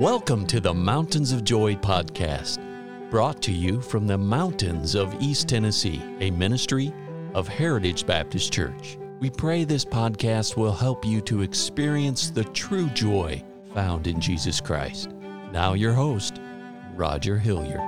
Welcome to the Mountains of Joy podcast, brought to you from the mountains of East Tennessee, a ministry of Heritage Baptist Church. We pray this podcast will help you to experience the true joy found in Jesus Christ. Now, your host, Roger Hilliard.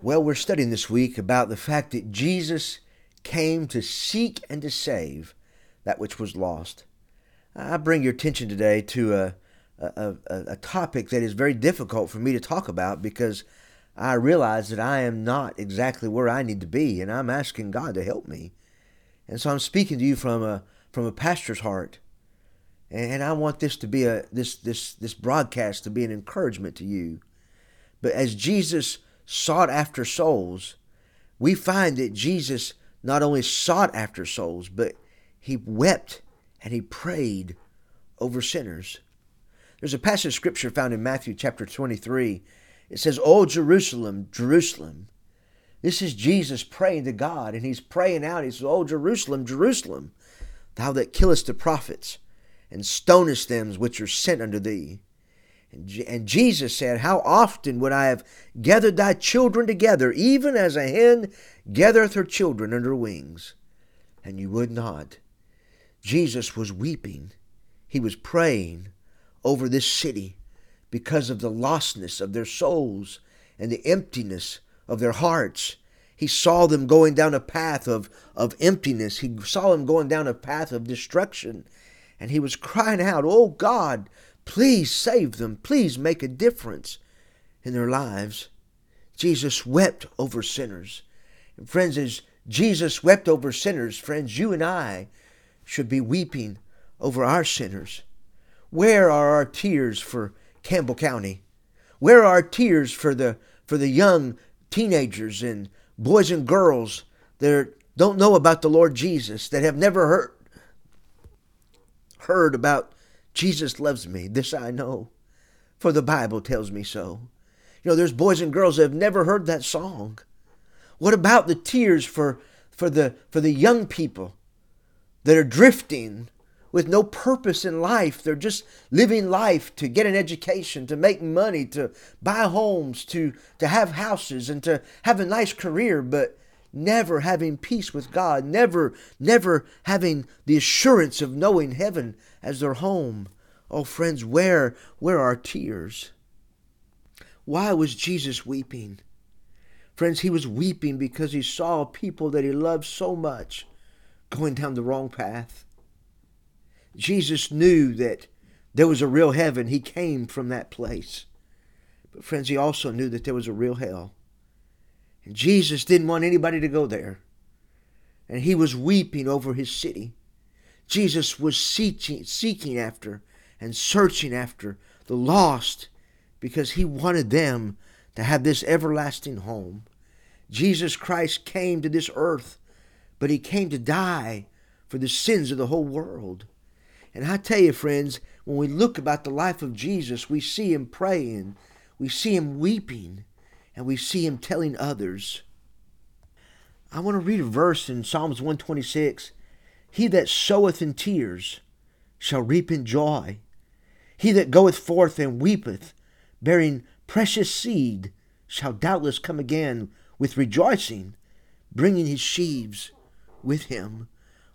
Well, we're studying this week about the fact that Jesus came to seek and to save that which was lost. I bring your attention today to a, a, a, a, topic that is very difficult for me to talk about because I realize that I am not exactly where I need to be, and I'm asking God to help me. And so I'm speaking to you from a from a pastor's heart, and I want this to be a this this this broadcast to be an encouragement to you. But as Jesus sought after souls, we find that Jesus not only sought after souls, but he wept and he prayed over sinners. There's a passage of scripture found in Matthew chapter 23. It says, Oh, Jerusalem, Jerusalem. This is Jesus praying to God, and he's praying out. He says, Oh, Jerusalem, Jerusalem, thou that killest the prophets and stonest them which are sent unto thee. And Jesus said, How often would I have gathered thy children together, even as a hen gathereth her children under wings, and you would not. Jesus was weeping. He was praying over this city because of the lostness of their souls and the emptiness of their hearts. He saw them going down a path of, of emptiness. He saw them going down a path of destruction. And he was crying out, Oh God, please save them. Please make a difference in their lives. Jesus wept over sinners. And friends, as Jesus wept over sinners, friends, you and I should be weeping over our sinners. Where are our tears for Campbell County? Where are our tears for the for the young teenagers and boys and girls that don't know about the Lord Jesus, that have never heard heard about Jesus loves me, this I know, for the Bible tells me so. You know, there's boys and girls that have never heard that song. What about the tears for for the for the young people that are drifting with no purpose in life. They're just living life to get an education, to make money, to buy homes, to, to have houses, and to have a nice career, but never having peace with God, never, never having the assurance of knowing heaven as their home. Oh, friends, where, where are tears? Why was Jesus weeping? Friends, he was weeping because he saw people that he loved so much going down the wrong path. Jesus knew that there was a real heaven. He came from that place. But, friends, he also knew that there was a real hell. And Jesus didn't want anybody to go there. And he was weeping over his city. Jesus was seeking, seeking after and searching after the lost because he wanted them to have this everlasting home. Jesus Christ came to this earth but he came to die for the sins of the whole world. And I tell you, friends, when we look about the life of Jesus, we see him praying, we see him weeping, and we see him telling others. I want to read a verse in Psalms 126 He that soweth in tears shall reap in joy. He that goeth forth and weepeth, bearing precious seed, shall doubtless come again with rejoicing, bringing his sheaves with him.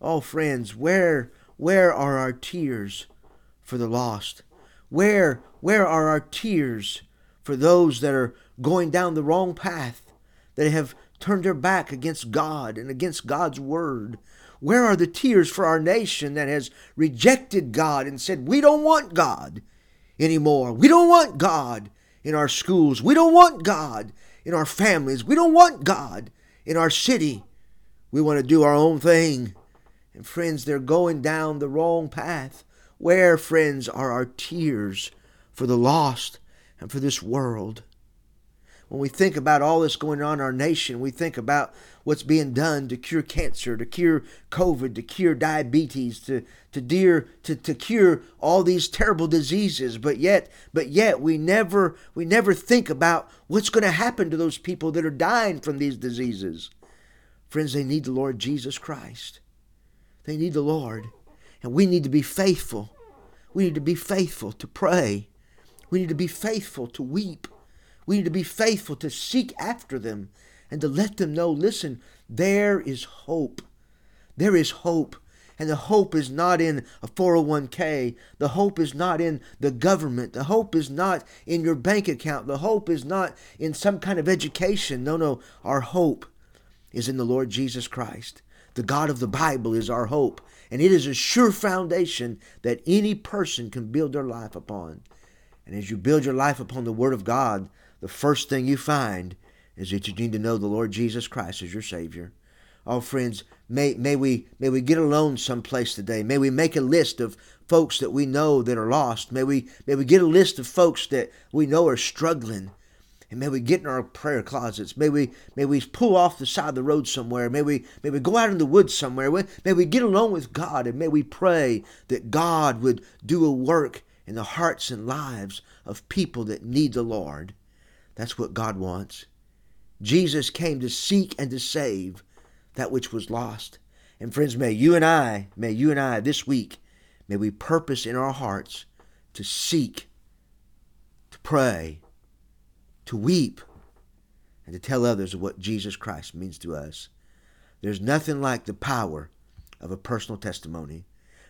Oh, friends, where, where are our tears for the lost? Where, where are our tears for those that are going down the wrong path, that have turned their back against God and against God's word? Where are the tears for our nation that has rejected God and said, We don't want God anymore. We don't want God in our schools. We don't want God in our families. We don't want God in our city. We want to do our own thing. And friends, they're going down the wrong path. Where, friends, are our tears for the lost and for this world? When we think about all this going on in our nation, we think about what's being done to cure cancer, to cure COVID, to cure diabetes, to, to, dear, to, to cure all these terrible diseases. But yet, but yet we never we never think about what's going to happen to those people that are dying from these diseases. Friends, they need the Lord Jesus Christ. They need the Lord. And we need to be faithful. We need to be faithful to pray. We need to be faithful to weep. We need to be faithful to seek after them and to let them know listen, there is hope. There is hope. And the hope is not in a 401k. The hope is not in the government. The hope is not in your bank account. The hope is not in some kind of education. No, no. Our hope is in the Lord Jesus Christ. The God of the Bible is our hope. And it is a sure foundation that any person can build their life upon. And as you build your life upon the Word of God, the first thing you find is that you need to know the Lord Jesus Christ as your Savior. Oh, friends, may, may, we, may we get alone someplace today. May we make a list of folks that we know that are lost. May we, may we get a list of folks that we know are struggling. And may we get in our prayer closets. May we, may we pull off the side of the road somewhere. May we, may we go out in the woods somewhere. May we get alone with God and may we pray that God would do a work in the hearts and lives of people that need the Lord. That's what God wants. Jesus came to seek and to save that which was lost. And friends, may you and I, may you and I this week, may we purpose in our hearts to seek, to pray, to weep, and to tell others of what Jesus Christ means to us. There's nothing like the power of a personal testimony.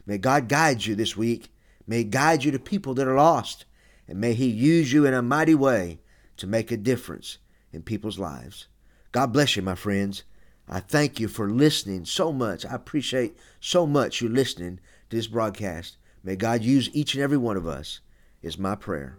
May God guide you this week. May He guide you to people that are lost. And may He use you in a mighty way to make a difference in people's lives. God bless you, my friends. I thank you for listening so much. I appreciate so much you listening to this broadcast. May God use each and every one of us, is my prayer.